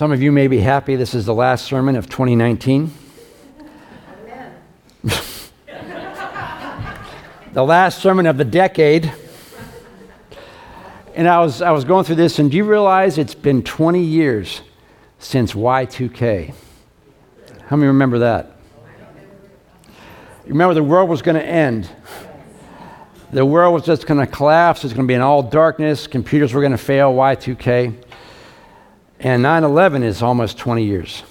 Some of you may be happy this is the last sermon of 2019. the last sermon of the decade. And I was, I was going through this, and do you realize it's been 20 years since Y2K? How many remember that? You remember the world was going to end. The world was just going to collapse. It's going to be in all darkness. Computers were going to fail, Y2K. And 9 11 is almost 20 years.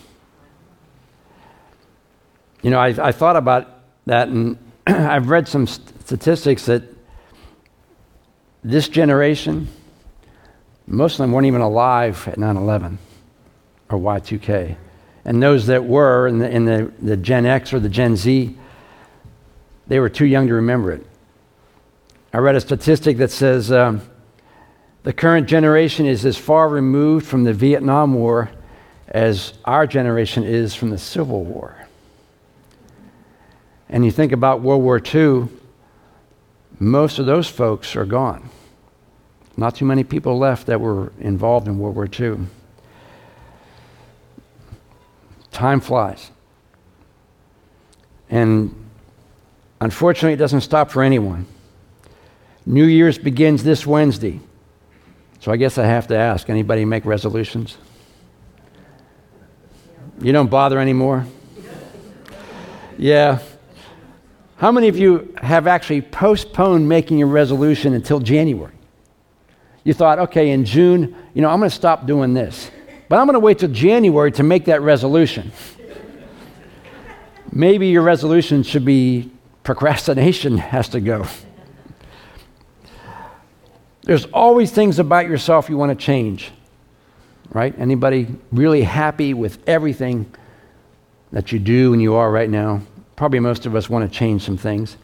You know, I, I thought about that, and I've read some statistics that this generation, most of them weren't even alive at 9 11 or Y2K. And those that were in, the, in the, the Gen X or the Gen Z, they were too young to remember it. I read a statistic that says um, the current generation is as far removed from the Vietnam War as our generation is from the Civil War. And you think about World War II, most of those folks are gone. Not too many people left that were involved in World War II. Time flies. And unfortunately, it doesn't stop for anyone. New Year's begins this Wednesday. So I guess I have to ask anybody make resolutions? You don't bother anymore? Yeah. How many of you have actually postponed making a resolution until January? You thought, okay, in June, you know, I'm going to stop doing this. But I'm going to wait till January to make that resolution. Maybe your resolution should be procrastination has to go. There's always things about yourself you want to change. Right? Anybody really happy with everything that you do and you are right now? Probably most of us want to change some things.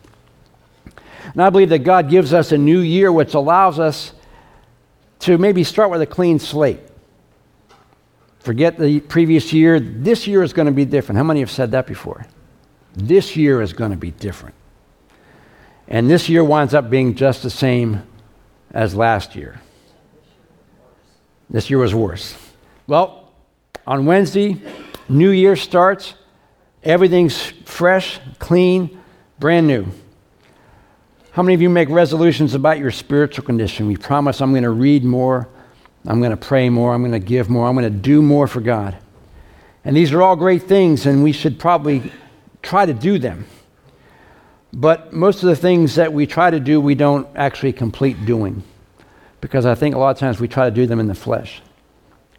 And I believe that God gives us a new year which allows us to maybe start with a clean slate. Forget the previous year. This year is going to be different. How many have said that before? This year is going to be different. And this year winds up being just the same as last year. This year was worse. Well, on Wednesday, New Year starts. Everything's fresh, clean, brand new. How many of you make resolutions about your spiritual condition? We promise I'm going to read more, I'm going to pray more, I'm going to give more, I'm going to do more for God. And these are all great things, and we should probably try to do them. But most of the things that we try to do, we don't actually complete doing. Because I think a lot of times we try to do them in the flesh.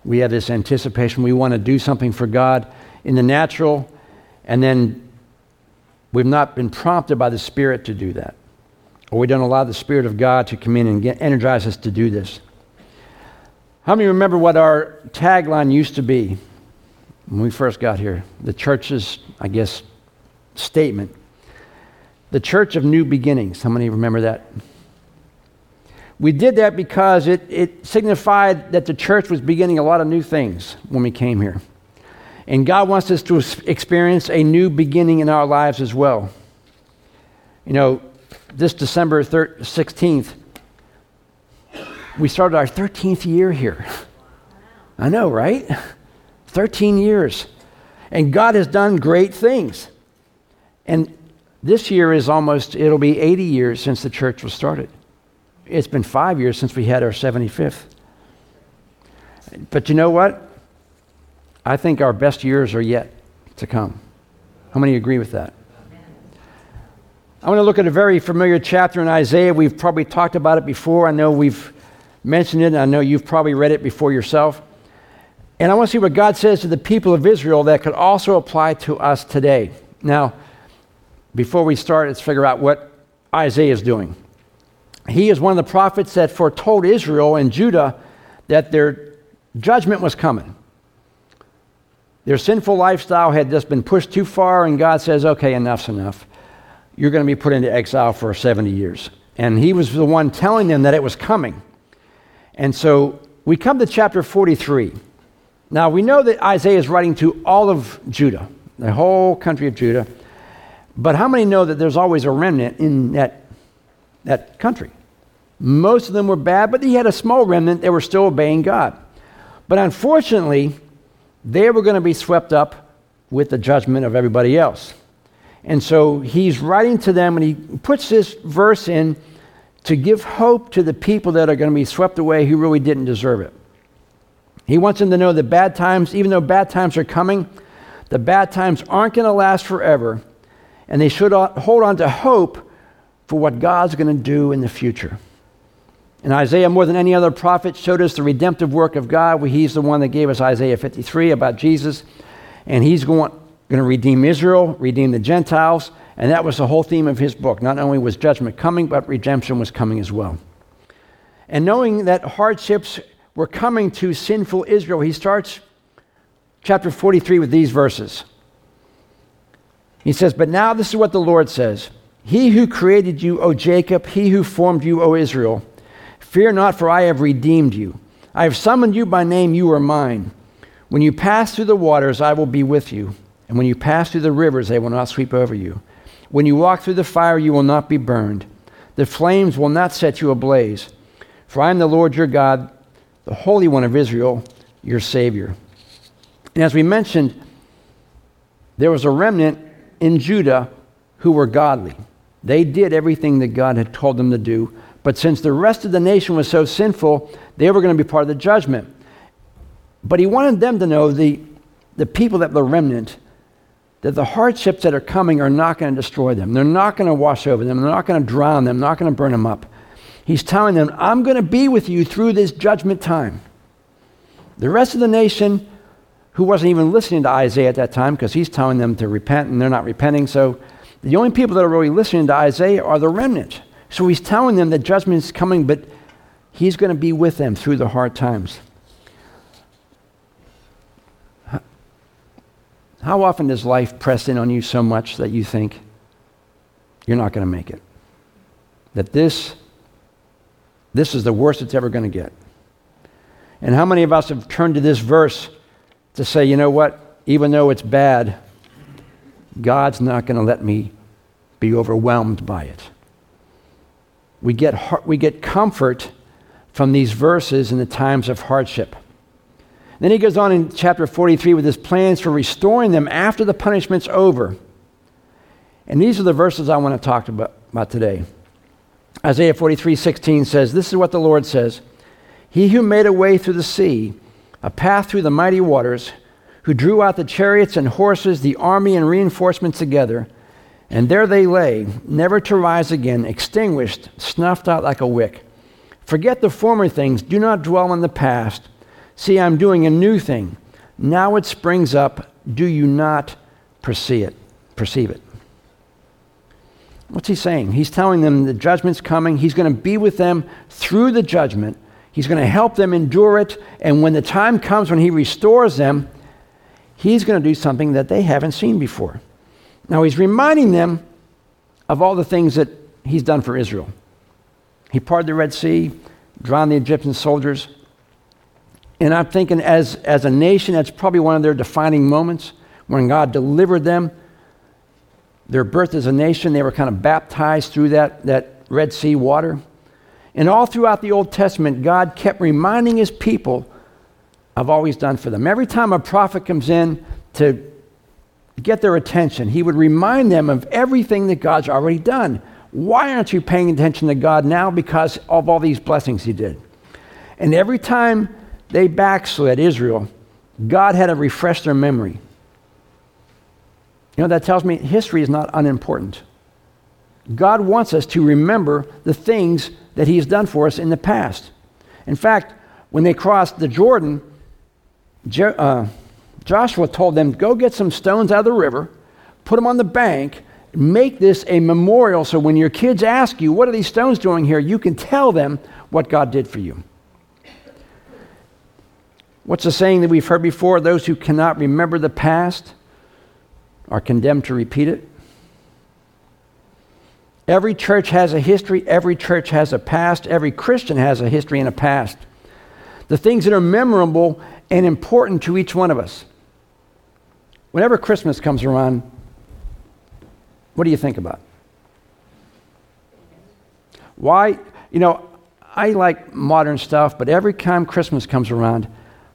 We have this anticipation, we want to do something for God in the natural, and then we've not been prompted by the Spirit to do that. Or we don't allow the Spirit of God to come in and get, energize us to do this. How many remember what our tagline used to be when we first got here? The church's, I guess, statement the Church of New Beginnings. How many remember that? We did that because it, it signified that the church was beginning a lot of new things when we came here. And God wants us to experience a new beginning in our lives as well. You know, this December 16th, we started our 13th year here. I know, right? 13 years. And God has done great things. And this year is almost, it'll be 80 years since the church was started. It's been five years since we had our 75th. But you know what? I think our best years are yet to come. How many agree with that? I want to look at a very familiar chapter in Isaiah. We've probably talked about it before. I know we've mentioned it, I know you've probably read it before yourself. And I want to see what God says to the people of Israel that could also apply to us today. Now, before we start, let's figure out what Isaiah is doing. He is one of the prophets that foretold Israel and Judah that their judgment was coming. Their sinful lifestyle had just been pushed too far, and God says, okay, enough's enough. You're going to be put into exile for 70 years. And he was the one telling them that it was coming. And so we come to chapter 43. Now, we know that Isaiah is writing to all of Judah, the whole country of Judah. But how many know that there's always a remnant in that, that country? Most of them were bad, but he had a small remnant that were still obeying God. But unfortunately, they were going to be swept up with the judgment of everybody else. And so he's writing to them and he puts this verse in to give hope to the people that are going to be swept away who really didn't deserve it. He wants them to know that bad times, even though bad times are coming, the bad times aren't going to last forever, and they should hold on to hope for what God's going to do in the future. And Isaiah, more than any other prophet, showed us the redemptive work of God. He's the one that gave us Isaiah 53 about Jesus. And he's going, going to redeem Israel, redeem the Gentiles. And that was the whole theme of his book. Not only was judgment coming, but redemption was coming as well. And knowing that hardships were coming to sinful Israel, he starts chapter 43 with these verses. He says, But now this is what the Lord says He who created you, O Jacob, he who formed you, O Israel, fear not, for I have redeemed you. I have summoned you by name, you are mine. When you pass through the waters, I will be with you. And when you pass through the rivers, they will not sweep over you. When you walk through the fire, you will not be burned. The flames will not set you ablaze. For I am the Lord your God, the Holy One of Israel, your Savior. And as we mentioned, there was a remnant in Judah who were godly. They did everything that God had told them to do. But since the rest of the nation was so sinful, they were going to be part of the judgment. But he wanted them to know, the, the people that were remnant, that the hardships that are coming are not going to destroy them. They're not going to wash over them. They're not going to drown them. They're not going to burn them up. He's telling them, I'm going to be with you through this judgment time. The rest of the nation, who wasn't even listening to Isaiah at that time, because he's telling them to repent and they're not repenting. So the only people that are really listening to Isaiah are the remnant. So he's telling them that judgment is coming, but he's going to be with them through the hard times. How often does life press in on you so much that you think you're not going to make it? That this this is the worst it's ever going to get. And how many of us have turned to this verse to say, you know what? Even though it's bad, God's not going to let me be overwhelmed by it. We get, we get comfort from these verses in the times of hardship. Then he goes on in chapter 43 with his plans for restoring them after the punishment's over. And these are the verses I want to talk about, about today. Isaiah 43 16 says, This is what the Lord says He who made a way through the sea, a path through the mighty waters, who drew out the chariots and horses, the army and reinforcements together, and there they lay, never to rise again, extinguished, snuffed out like a wick. Forget the former things, do not dwell on the past. See, I'm doing a new thing. Now it springs up. Do you not perceive it? Perceive it. What's he saying? He's telling them the judgment's coming. He's going to be with them through the judgment. He's going to help them endure it. And when the time comes when he restores them, he's going to do something that they haven't seen before. Now, he's reminding them of all the things that he's done for Israel. He parted the Red Sea, drowned the Egyptian soldiers. And I'm thinking, as, as a nation, that's probably one of their defining moments when God delivered them their birth as a nation. They were kind of baptized through that, that Red Sea water. And all throughout the Old Testament, God kept reminding his people of all he's done for them. Every time a prophet comes in to get their attention, he would remind them of everything that God's already done. Why aren't you paying attention to God now? Because of all these blessings he did. And every time they backslid, Israel, God had to refresh their memory. You know, that tells me history is not unimportant. God wants us to remember the things that He has done for us in the past. In fact, when they crossed the Jordan, uh, Joshua told them, Go get some stones out of the river, put them on the bank, make this a memorial so when your kids ask you, What are these stones doing here? you can tell them what God did for you. What's the saying that we've heard before? Those who cannot remember the past are condemned to repeat it. Every church has a history, every church has a past, every Christian has a history and a past. The things that are memorable and important to each one of us. Whenever Christmas comes around, what do you think about? Why? You know, I like modern stuff, but every time Christmas comes around,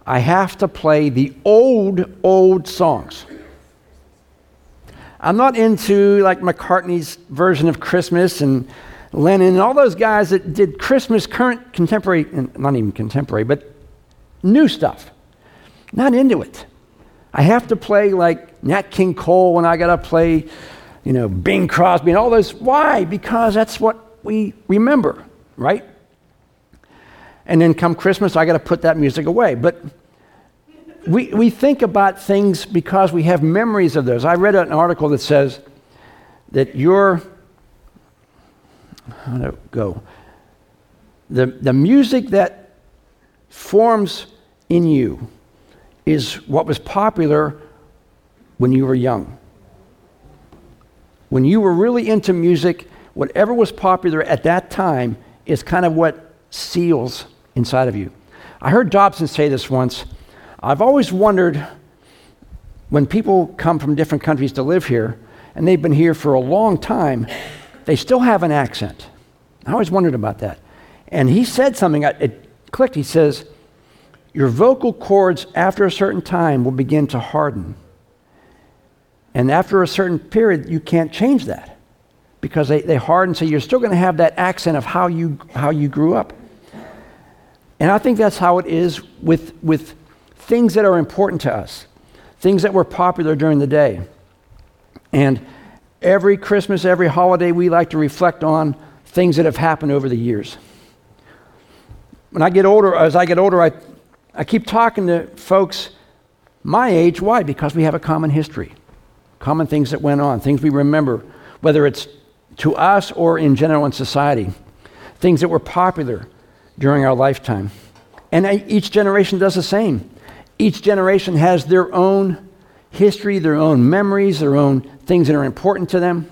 I have to play the old, old songs. I'm not into like McCartney's version of Christmas and Lennon and all those guys that did Christmas current contemporary, not even contemporary, but new stuff. Not into it. I have to play like Nat King Cole when I got to play, you know, Bing Crosby and all those. Why? Because that's what we remember, right? And then come Christmas, I got to put that music away. But we, we think about things because we have memories of those. I read an article that says that your, how to go? The, the music that forms in you is what was popular when you were young. When you were really into music, whatever was popular at that time is kind of what seals inside of you. I heard Dobson say this once. I've always wondered when people come from different countries to live here and they've been here for a long time, they still have an accent. I always wondered about that. And he said something, it clicked. He says, Your vocal cords after a certain time will begin to harden. And after a certain period, you can't change that because they, they harden, so you're still going to have that accent of how you, how you grew up. And I think that's how it is with, with things that are important to us, things that were popular during the day. And every Christmas, every holiday, we like to reflect on things that have happened over the years. When I get older, as I get older, I, I keep talking to folks my age. Why? Because we have a common history, common things that went on, things we remember, whether it's to us or in general in society, things that were popular during our lifetime. And each generation does the same. Each generation has their own history, their own memories, their own things that are important to them.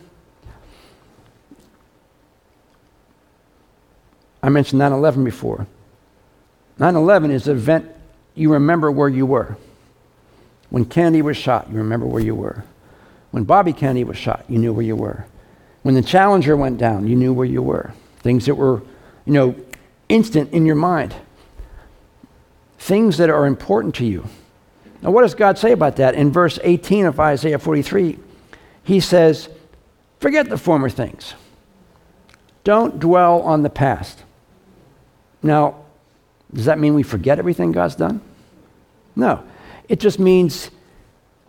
I mentioned 9 11 before. 9 11 is an event you remember where you were. When Kennedy was shot, you remember where you were. When Bobby Kennedy was shot, you knew where you were. When the Challenger went down, you knew where you were. Things that were, you know, instant in your mind. Things that are important to you. Now, what does God say about that? In verse 18 of Isaiah 43, he says, Forget the former things. Don't dwell on the past. Now, does that mean we forget everything God's done? No. It just means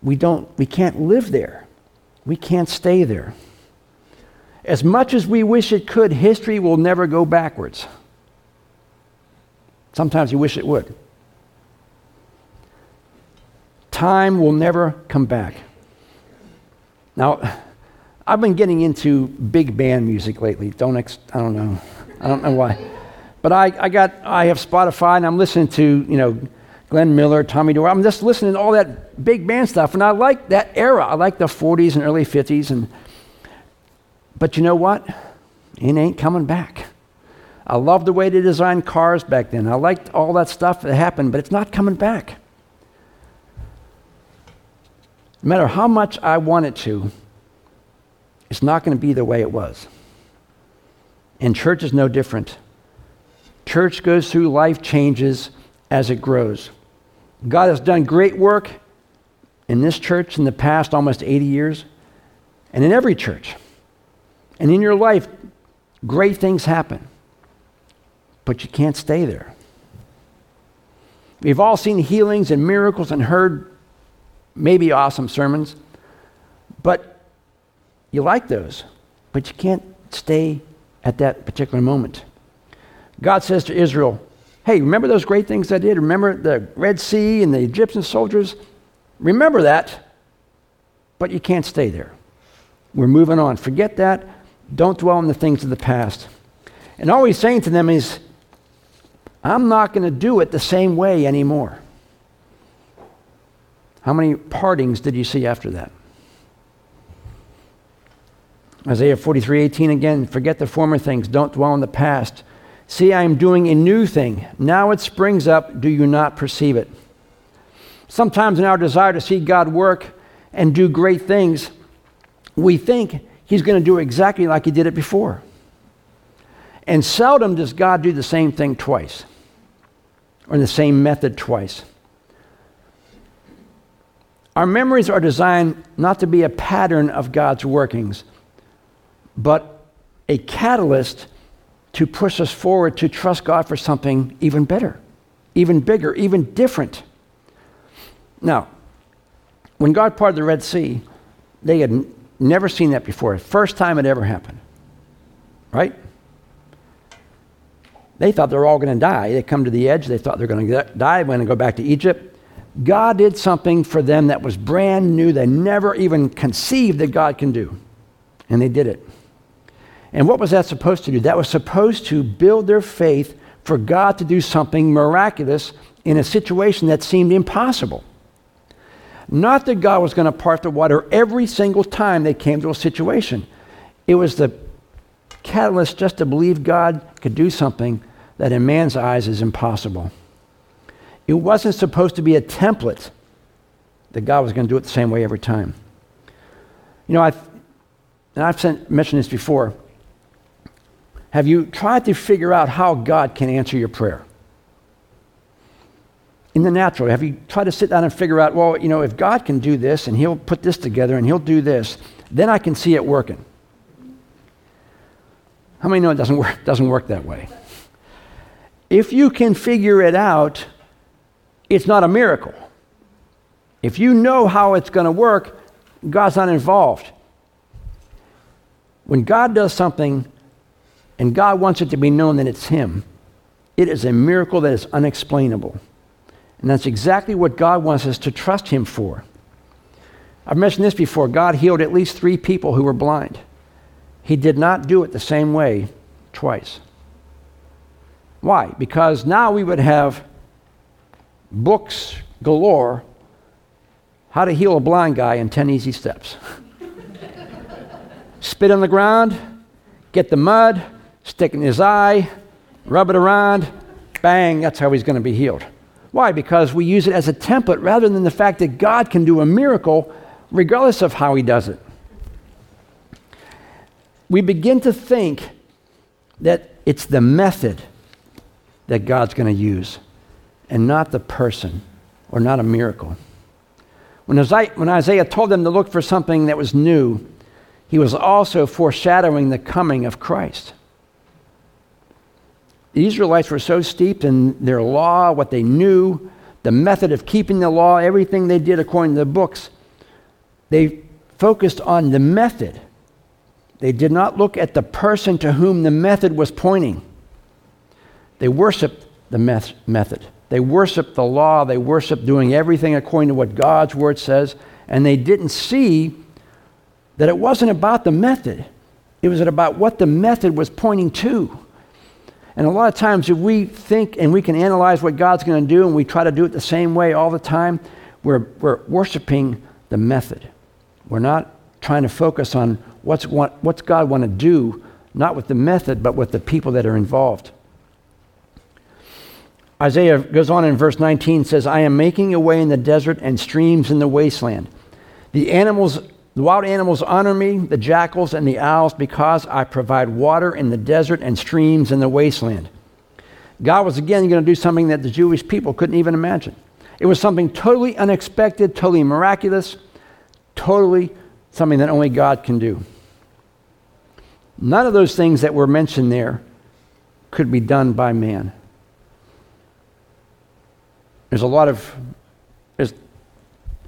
we don't we can't live there. We can't stay there. As much as we wish it could, history will never go backwards. Sometimes you wish it would. Time will never come back. Now, I've been getting into big band music lately. Don't ex- I don't know. I don't know why. But I, I got I have Spotify and I'm listening to, you know, Glenn Miller, Tommy Dorsey. I'm just listening to all that big band stuff and I like that era. I like the 40s and early 50s and but you know what? It ain't coming back. I love the way they designed cars back then. I liked all that stuff that happened, but it's not coming back. No matter how much I want it to, it's not going to be the way it was. And church is no different. Church goes through life changes as it grows. God has done great work in this church in the past almost 80 years, and in every church. And in your life, great things happen but you can't stay there. We've all seen healings and miracles and heard maybe awesome sermons, but you like those, but you can't stay at that particular moment. God says to Israel, Hey, remember those great things I did? Remember the Red Sea and the Egyptian soldiers? Remember that, but you can't stay there. We're moving on. Forget that. Don't dwell on the things of the past. And all he's saying to them is, I'm not going to do it the same way anymore. How many partings did you see after that? Isaiah 43 18 again, forget the former things, don't dwell on the past. See, I am doing a new thing. Now it springs up. Do you not perceive it? Sometimes, in our desire to see God work and do great things, we think He's going to do exactly like He did it before. And seldom does God do the same thing twice or in the same method twice. Our memories are designed not to be a pattern of God's workings, but a catalyst to push us forward to trust God for something even better, even bigger, even different. Now, when God parted the Red Sea, they had never seen that before. First time it ever happened. Right? They thought they were all going to die. They come to the edge. They thought they're going to die. They're going to go back to Egypt. God did something for them that was brand new. They never even conceived that God can do. And they did it. And what was that supposed to do? That was supposed to build their faith for God to do something miraculous in a situation that seemed impossible. Not that God was going to part the water every single time they came to a situation. It was the catalyst just to believe God could do something that in man's eyes is impossible. It wasn't supposed to be a template that God was going to do it the same way every time. You know, I've, and I've sent, mentioned this before. Have you tried to figure out how God can answer your prayer? In the natural, have you tried to sit down and figure out, well, you know, if God can do this and He'll put this together and He'll do this, then I can see it working? How many know it doesn't work, doesn't work that way? If you can figure it out, it's not a miracle. If you know how it's going to work, God's not involved. When God does something and God wants it to be known that it's Him, it is a miracle that is unexplainable. And that's exactly what God wants us to trust Him for. I've mentioned this before. God healed at least three people who were blind. He did not do it the same way twice. Why? Because now we would have books galore how to heal a blind guy in 10 easy steps. Spit on the ground, get the mud, stick in his eye, rub it around, bang, that's how he's going to be healed. Why? Because we use it as a template rather than the fact that God can do a miracle regardless of how he does it. We begin to think that it's the method that God's going to use and not the person or not a miracle. When Isaiah, when Isaiah told them to look for something that was new, he was also foreshadowing the coming of Christ. The Israelites were so steeped in their law, what they knew, the method of keeping the law, everything they did according to the books, they focused on the method. They did not look at the person to whom the method was pointing. They worshiped the method. They worshiped the law. They worshiped doing everything according to what God's word says. And they didn't see that it wasn't about the method, it was about what the method was pointing to. And a lot of times, if we think and we can analyze what God's going to do and we try to do it the same way all the time, we're, we're worshiping the method. We're not trying to focus on what's, what, what's God want to do, not with the method, but with the people that are involved. Isaiah goes on in verse 19 says, I am making a way in the desert and streams in the wasteland. The animals, the wild animals honor me, the jackals and the owls, because I provide water in the desert and streams in the wasteland. God was again going to do something that the Jewish people couldn't even imagine. It was something totally unexpected, totally miraculous, totally something that only God can do. None of those things that were mentioned there could be done by man. There's a lot of, there's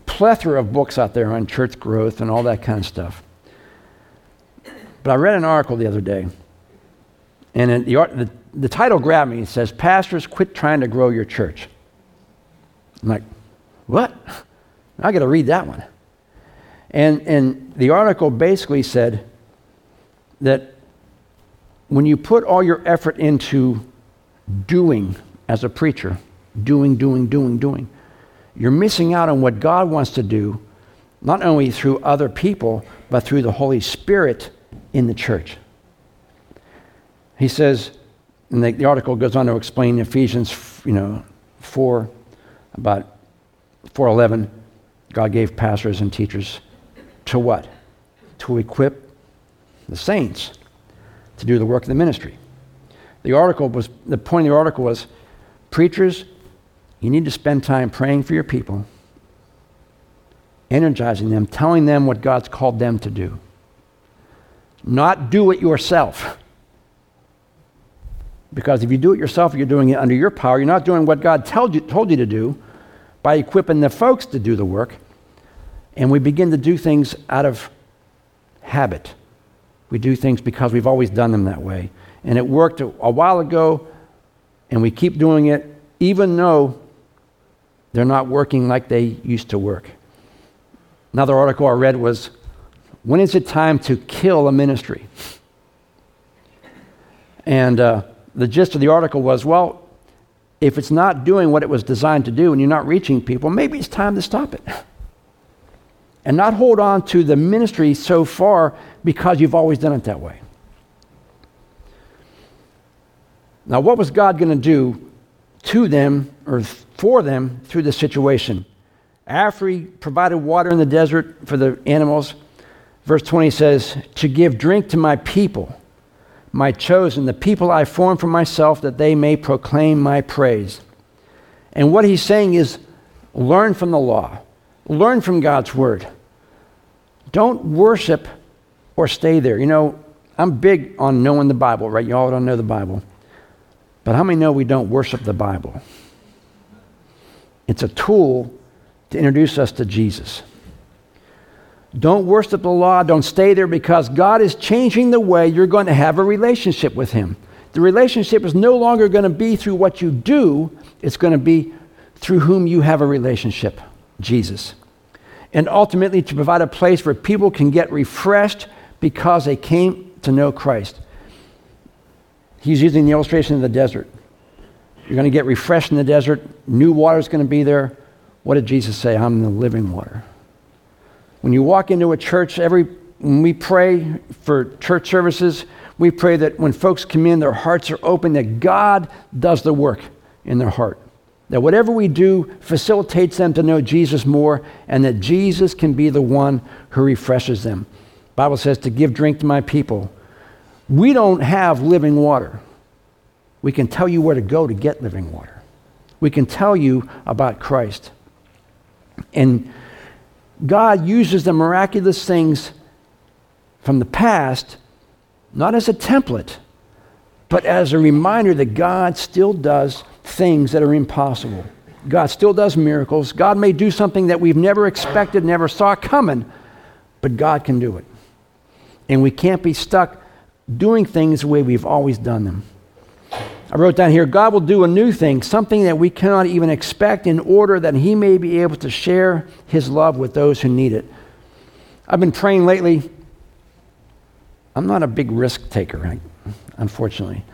plethora of books out there on church growth and all that kind of stuff. But I read an article the other day, and the, the, the title grabbed me. It says, Pastors, quit trying to grow your church. I'm like, what? I got to read that one. And, and the article basically said that when you put all your effort into doing as a preacher, doing, doing, doing, doing. You're missing out on what God wants to do, not only through other people, but through the Holy Spirit in the church. He says, and the, the article goes on to explain Ephesians, you know, 4, about 411, God gave pastors and teachers to what? To equip the saints to do the work of the ministry. The article was, the point of the article was, preachers you need to spend time praying for your people energizing them, telling them what God's called them to do. Not do it yourself. Because if you do it yourself, you're doing it under your power. You're not doing what God told you, told you to do by equipping the folks to do the work. And we begin to do things out of habit. We do things because we've always done them that way. And it worked a, a while ago, and we keep doing it even though they're not working like they used to work. Another article I read was When is it time to kill a ministry? And uh, the gist of the article was well, if it's not doing what it was designed to do and you're not reaching people, maybe it's time to stop it. And not hold on to the ministry so far because you've always done it that way. Now, what was God going to do to them or for them through the situation? After he provided water in the desert for the animals, verse 20 says, To give drink to my people my chosen, the people I formed for myself, that they may proclaim my praise. And what he's saying is learn from the law, learn from God's word. Don't worship or stay there. You know, I'm big on knowing the Bible, right? You all don't know the Bible. But how many know we don't worship the Bible? It's a tool to introduce us to Jesus. Don't worship the law. Don't stay there because God is changing the way you're going to have a relationship with Him. The relationship is no longer going to be through what you do, it's going to be through whom you have a relationship Jesus. And ultimately, to provide a place where people can get refreshed because they came to know Christ. He's using the illustration of the desert. You're going to get refreshed in the desert, new water is going to be there. What did Jesus say? I'm the living water. When you walk into a church, every when we pray for church services, we pray that when folks come in, their hearts are open, that God does the work in their heart. That whatever we do facilitates them to know Jesus more, and that Jesus can be the one who refreshes them. The Bible says to give drink to my people. We don't have living water. We can tell you where to go to get living water. We can tell you about Christ. And God uses the miraculous things from the past not as a template, but as a reminder that God still does things that are impossible. God still does miracles. God may do something that we've never expected, never saw coming, but God can do it. And we can't be stuck doing things the way we've always done them. I wrote down here God will do a new thing, something that we cannot even expect, in order that He may be able to share His love with those who need it. I've been praying lately. I'm not a big risk taker, unfortunately.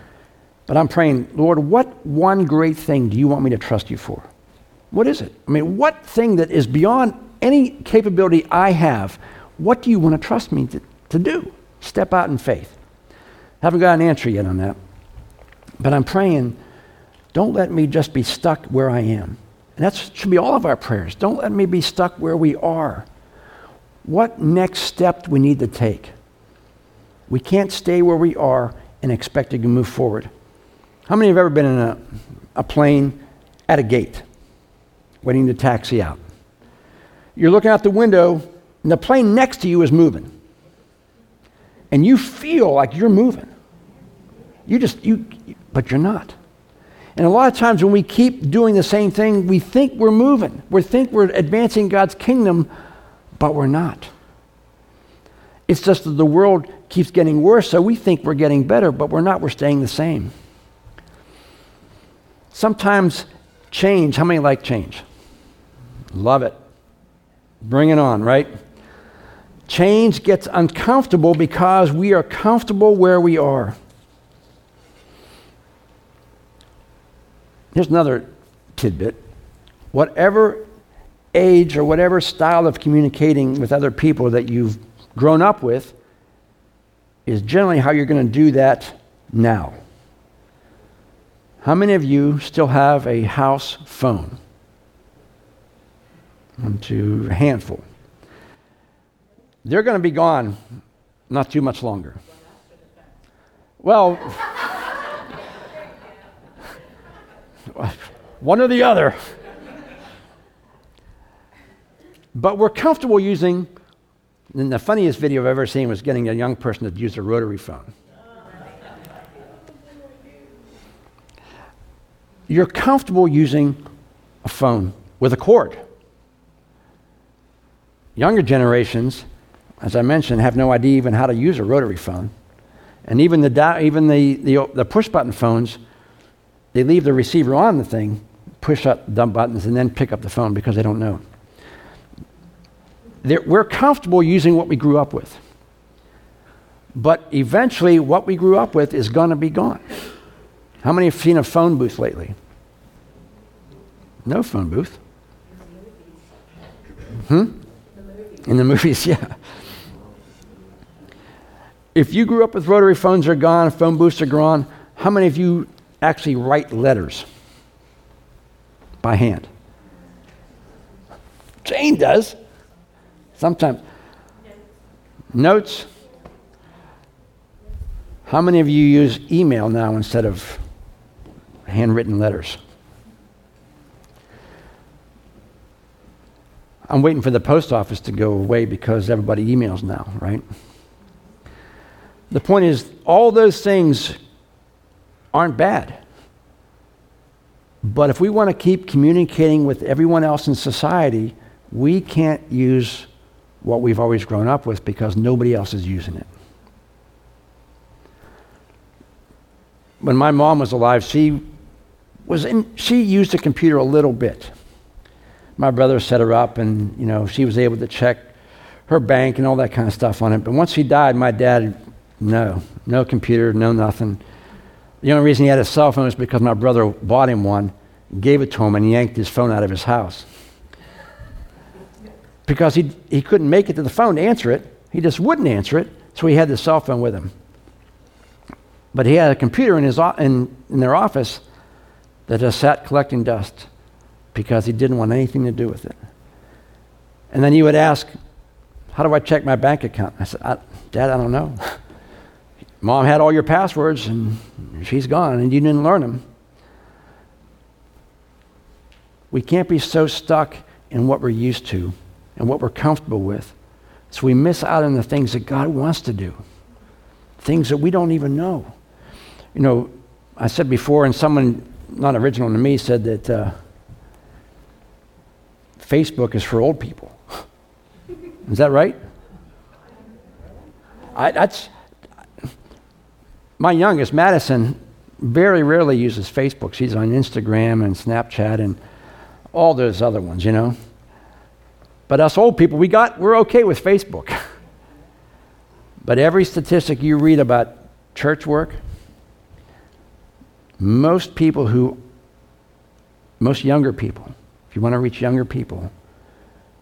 But I'm praying, Lord, what one great thing do you want me to trust you for? What is it? I mean, what thing that is beyond any capability I have, what do you want to trust me to, to do? Step out in faith. Haven't got an answer yet on that. But I'm praying, don't let me just be stuck where I am. And that should be all of our prayers. Don't let me be stuck where we are. What next step do we need to take? We can't stay where we are and expect to move forward. How many have ever been in a, a plane at a gate waiting to taxi out? You're looking out the window, and the plane next to you is moving. And you feel like you're moving. You just, you, but you're not. And a lot of times when we keep doing the same thing, we think we're moving. We think we're advancing God's kingdom, but we're not. It's just that the world keeps getting worse, so we think we're getting better, but we're not. We're staying the same. Sometimes change, how many like change? Love it. Bring it on, right? Change gets uncomfortable because we are comfortable where we are. Here's another tidbit. Whatever age or whatever style of communicating with other people that you've grown up with is generally how you're going to do that now. How many of you still have a house phone? One, two, a handful. They're going to be gone not too much longer. Well, one or the other. But we're comfortable using, and the funniest video I've ever seen was getting a young person to use a rotary phone. You're comfortable using a phone with a cord. Younger generations, as I mentioned, have no idea even how to use a rotary phone. And even the, even the, the, the push button phones, they leave the receiver on the thing, push up the buttons, and then pick up the phone because they don't know. They're, we're comfortable using what we grew up with. But eventually, what we grew up with is going to be gone. How many have seen a phone booth lately? No phone booth. Hmm? In the movies, yeah. If you grew up with rotary phones are gone, phone booths are gone, how many of you actually write letters by hand? Jane does. Sometimes. Notes. How many of you use email now instead of handwritten letters? I'm waiting for the post office to go away because everybody emails now, right? The point is, all those things aren't bad. But if we want to keep communicating with everyone else in society, we can't use what we've always grown up with because nobody else is using it. When my mom was alive, she was in, she used a computer a little bit my brother set her up, and you know she was able to check her bank and all that kind of stuff on it. But once she died, my dad, no, no computer, no nothing. The only reason he had a cell phone was because my brother bought him one, gave it to him, and yanked his phone out of his house. Because he, he couldn't make it to the phone to answer it. He just wouldn't answer it, so he had the cell phone with him. But he had a computer in, his, in, in their office that just sat collecting dust because he didn't want anything to do with it. And then he would ask, How do I check my bank account? I said, I, Dad, I don't know. Mom had all your passwords and she's gone and you didn't learn them. We can't be so stuck in what we're used to and what we're comfortable with. So we miss out on the things that God wants to do, things that we don't even know. You know, I said before, and someone not original to me said that uh, Facebook is for old people. Is that right? I, that's my youngest, Madison, very rarely uses Facebook. She's on Instagram and Snapchat and all those other ones, you know. But us old people, we got we're okay with Facebook. but every statistic you read about church work, most people who most younger people if you want to reach younger people,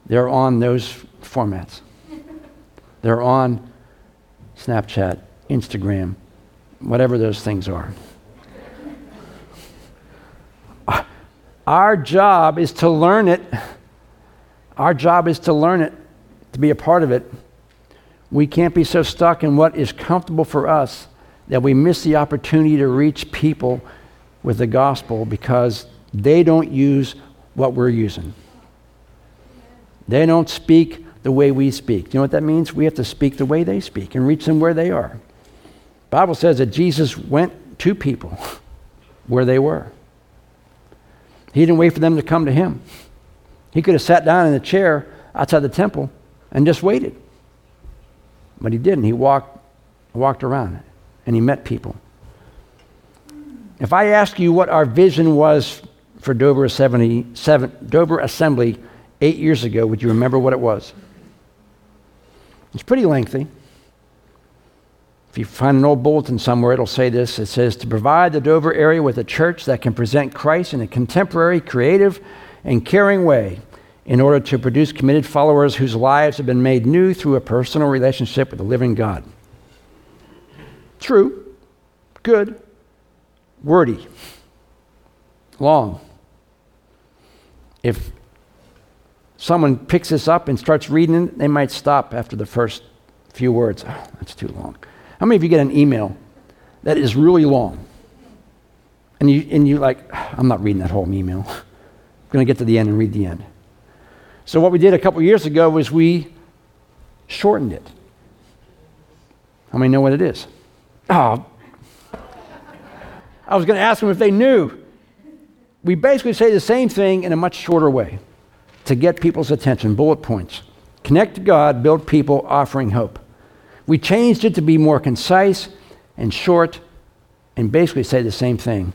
they're on those formats. They're on Snapchat, Instagram, whatever those things are. Our job is to learn it. Our job is to learn it, to be a part of it. We can't be so stuck in what is comfortable for us that we miss the opportunity to reach people with the gospel because they don't use what we're using. They don't speak the way we speak. Do you know what that means? We have to speak the way they speak and reach them where they are. Bible says that Jesus went to people where they were. He didn't wait for them to come to him. He could have sat down in a chair outside the temple and just waited. But he didn't. He walked, walked around and he met people. If I ask you what our vision was for Dover Assembly, Dover Assembly eight years ago, would you remember what it was? It's pretty lengthy. If you find an old bulletin somewhere, it'll say this. It says, To provide the Dover area with a church that can present Christ in a contemporary, creative, and caring way in order to produce committed followers whose lives have been made new through a personal relationship with the living God. True, good, wordy, long if someone picks this up and starts reading it, they might stop after the first few words. Oh, that's too long. How many of you get an email that is really long? And you and you like, I'm not reading that whole email. I'm going to get to the end and read the end. So, what we did a couple years ago was we shortened it. How many know what it is? Oh, I was going to ask them if they knew. We basically say the same thing in a much shorter way to get people's attention, bullet points. Connect to God, build people, offering hope. We changed it to be more concise and short and basically say the same thing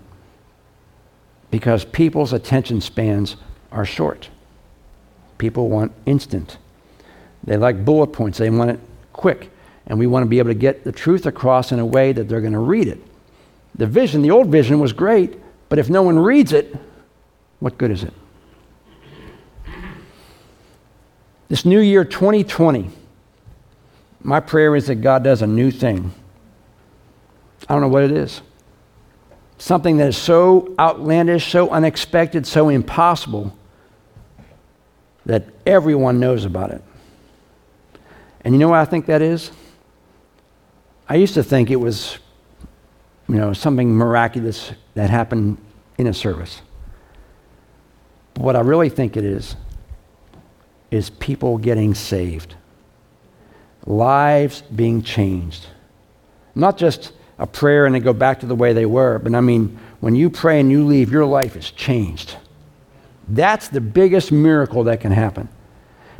because people's attention spans are short. People want instant. They like bullet points, they want it quick. And we want to be able to get the truth across in a way that they're going to read it. The vision, the old vision was great, but if no one reads it, what good is it? This new year, 2020, my prayer is that God does a new thing. I don't know what it is. Something that is so outlandish, so unexpected, so impossible that everyone knows about it. And you know what I think that is? I used to think it was, you know, something miraculous that happened in a service. But what I really think it is, is people getting saved, lives being changed. Not just a prayer and they go back to the way they were, but I mean, when you pray and you leave, your life is changed. That's the biggest miracle that can happen.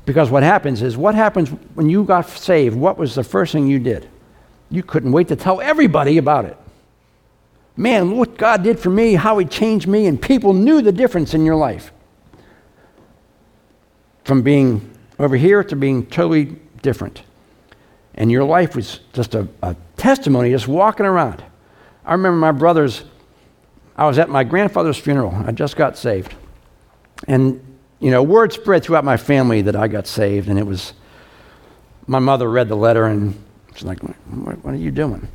Because what happens is, what happens when you got saved? What was the first thing you did? You couldn't wait to tell everybody about it. Man, what God did for me, how He changed me, and people knew the difference in your life. From being over here to being totally different. And your life was just a, a testimony, just walking around. I remember my brothers, I was at my grandfather's funeral. I just got saved. And you know, word spread throughout my family that I got saved, and it was my mother read the letter and she's like, what, what, are you doing?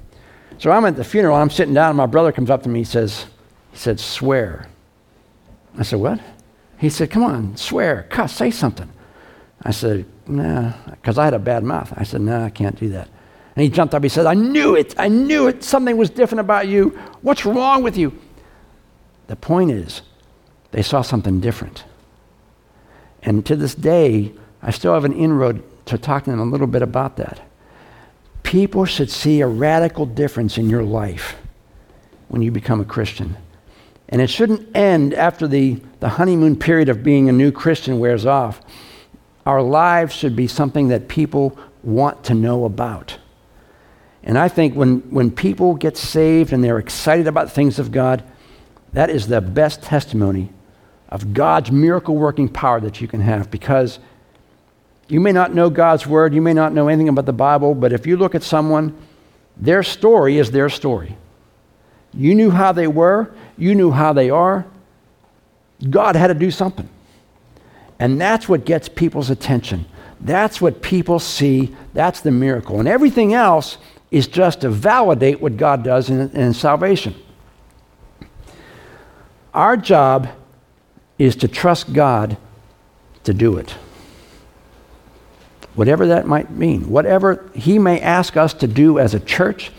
So I'm at the funeral, and I'm sitting down, and my brother comes up to me, he says, he said, swear. I said, what? He said, come on, swear, cuss, say something. I said, nah, because I had a bad mouth. I said, nah, I can't do that. And he jumped up, he said, I knew it, I knew it, something was different about you. What's wrong with you? The point is, they saw something different. And to this day, I still have an inroad to talk to them a little bit about that. People should see a radical difference in your life when you become a Christian. And it shouldn't end after the, the honeymoon period of being a new Christian wears off. Our lives should be something that people want to know about. And I think when, when people get saved and they're excited about things of God, that is the best testimony of God's miracle working power that you can have because you may not know God's word, you may not know anything about the Bible, but if you look at someone, their story is their story. You knew how they were, you knew how they are. God had to do something. And that's what gets people's attention. That's what people see. That's the miracle. And everything else is just to validate what God does in, in salvation. Our job is to trust God to do it. Whatever that might mean, whatever He may ask us to do as a church,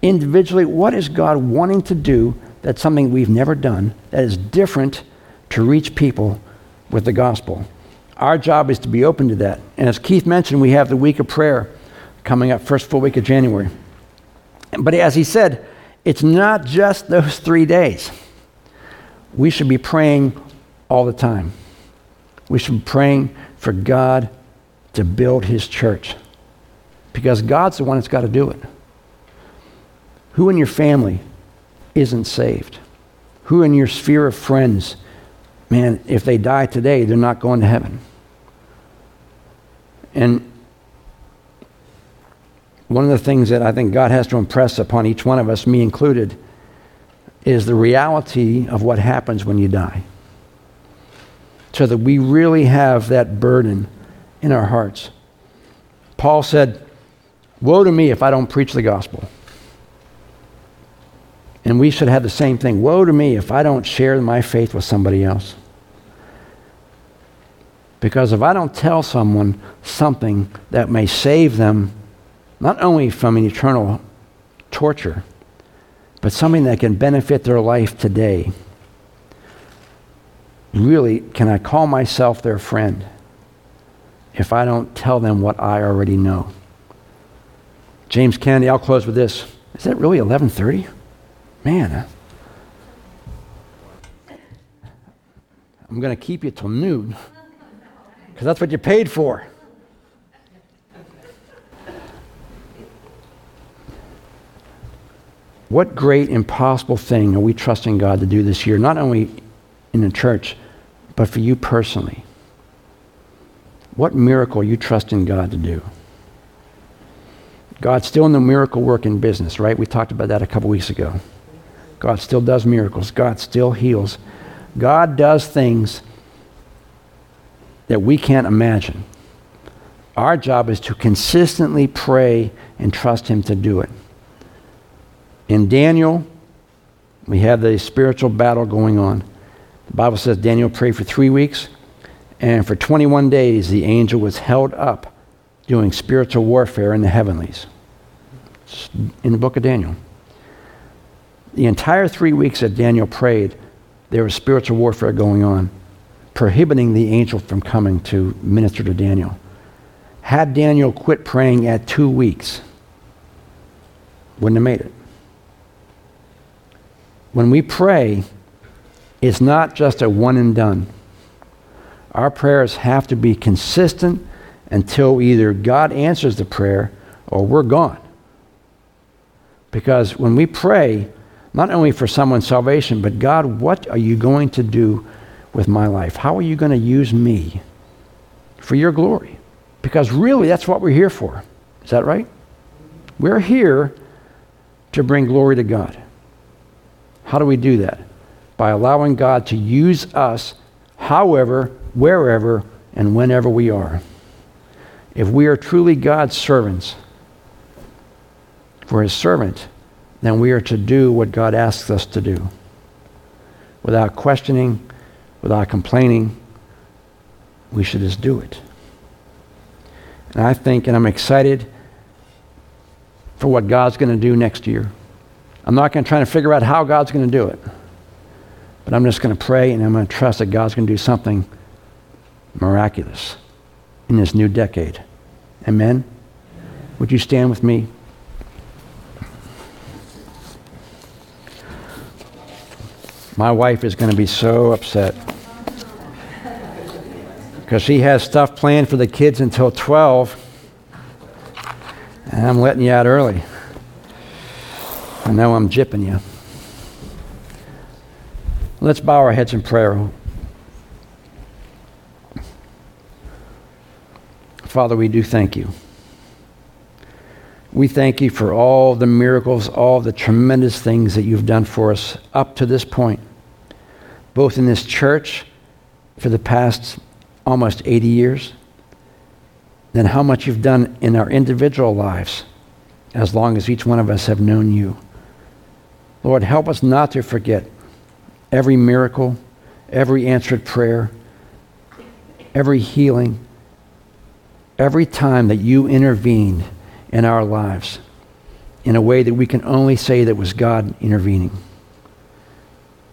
individually, what is God wanting to do that's something we've never done that is different to reach people with the gospel? Our job is to be open to that. And as Keith mentioned, we have the week of prayer coming up, first full week of January. But as he said, it's not just those three days. We should be praying all the time. We should be praying for God to build his church because God's the one that's got to do it. Who in your family isn't saved? Who in your sphere of friends, man, if they die today, they're not going to heaven? And one of the things that I think God has to impress upon each one of us, me included, is the reality of what happens when you die so that we really have that burden in our hearts. Paul said, Woe to me if I don't preach the gospel. And we should have the same thing. Woe to me if I don't share my faith with somebody else. Because if I don't tell someone something that may save them, not only from an eternal torture, but something that can benefit their life today, really, can I call myself their friend? if I don't tell them what I already know. James Kennedy, I'll close with this. Is that really 11:30? Man, I'm going to keep you till noon because that's what you paid for. What great impossible thing are we trusting God to do this year, not only in the church, but for you personally? What miracle are you trusting God to do? God's still in the miracle working business, right? We talked about that a couple weeks ago. God still does miracles. God still heals. God does things that we can't imagine. Our job is to consistently pray and trust Him to do it. In Daniel, we have the spiritual battle going on. The Bible says Daniel prayed for three weeks, and for 21 days the angel was held up doing spiritual warfare in the heavenlies. It's in the book of Daniel. The entire three weeks that Daniel prayed, there was spiritual warfare going on, prohibiting the angel from coming to minister to Daniel. Had Daniel quit praying at two weeks, wouldn't have made it when we pray, it's not just a one and done. Our prayers have to be consistent until either God answers the prayer or we're gone. Because when we pray, not only for someone's salvation, but God, what are you going to do with my life? How are you going to use me for your glory? Because really, that's what we're here for. Is that right? We're here to bring glory to God. How do we do that? By allowing God to use us however, wherever, and whenever we are. If we are truly God's servants, for his servant, then we are to do what God asks us to do. Without questioning, without complaining, we should just do it. And I think, and I'm excited for what God's going to do next year. I'm not going to try to figure out how God's going to do it. But I'm just going to pray and I'm going to trust that God's going to do something miraculous in this new decade. Amen? Would you stand with me? My wife is going to be so upset because she has stuff planned for the kids until 12, and I'm letting you out early. I know I'm jipping you. Let's bow our heads in prayer. Father, we do thank you. We thank you for all the miracles, all the tremendous things that you've done for us up to this point, both in this church for the past almost 80 years, then how much you've done in our individual lives as long as each one of us have known you. Lord, help us not to forget every miracle, every answered prayer, every healing, every time that you intervened in our lives in a way that we can only say that was God intervening.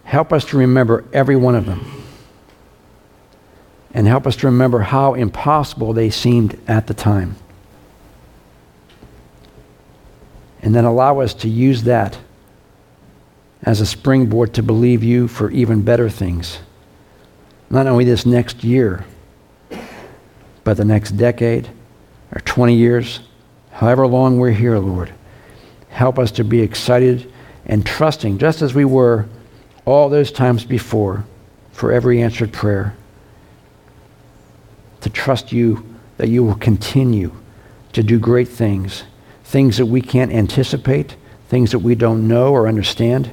Help us to remember every one of them. And help us to remember how impossible they seemed at the time. And then allow us to use that as a springboard to believe you for even better things. Not only this next year, but the next decade or 20 years, however long we're here, Lord. Help us to be excited and trusting, just as we were all those times before, for every answered prayer. To trust you that you will continue to do great things, things that we can't anticipate, things that we don't know or understand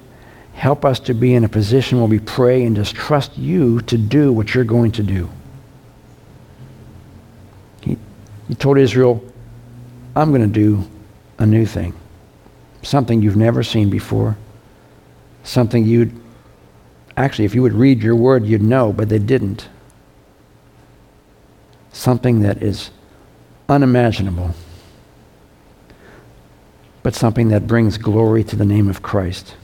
Help us to be in a position where we pray and just trust you to do what you're going to do. He, he told Israel, I'm going to do a new thing, something you've never seen before, something you'd actually, if you would read your word, you'd know, but they didn't. Something that is unimaginable, but something that brings glory to the name of Christ.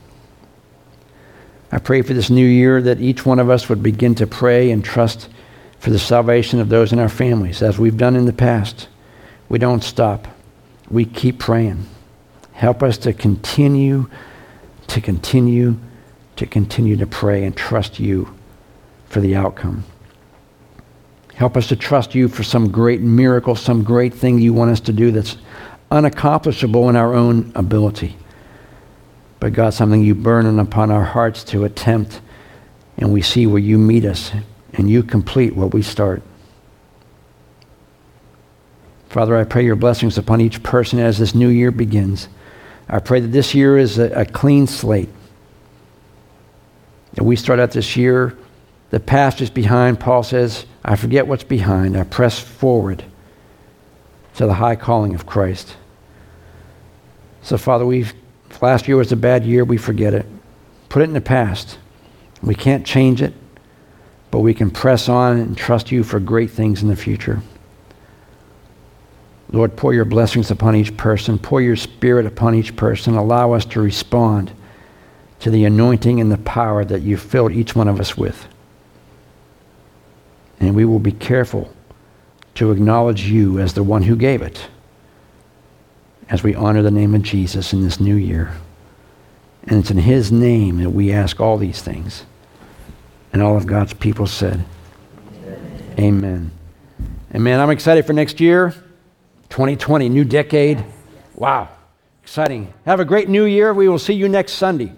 I pray for this new year that each one of us would begin to pray and trust for the salvation of those in our families, as we've done in the past. We don't stop. We keep praying. Help us to continue, to continue, to continue to pray and trust you for the outcome. Help us to trust you for some great miracle, some great thing you want us to do that's unaccomplishable in our own ability. But God, something you burn in upon our hearts to attempt, and we see where you meet us and you complete what we start. Father, I pray your blessings upon each person as this new year begins. I pray that this year is a, a clean slate. That we start out this year, the past is behind. Paul says, I forget what's behind. I press forward to the high calling of Christ. So, Father, we've, last year was a bad year. We forget it. Put it in the past. We can't change it but we can press on and trust you for great things in the future. Lord, pour your blessings upon each person, pour your spirit upon each person. Allow us to respond to the anointing and the power that you've filled each one of us with. And we will be careful to acknowledge you as the one who gave it as we honor the name of Jesus in this new year. And it's in his name that we ask all these things. And all of God's people said, Amen. Amen. And man, I'm excited for next year, 2020, new decade. Wow, exciting. Have a great new year. We will see you next Sunday.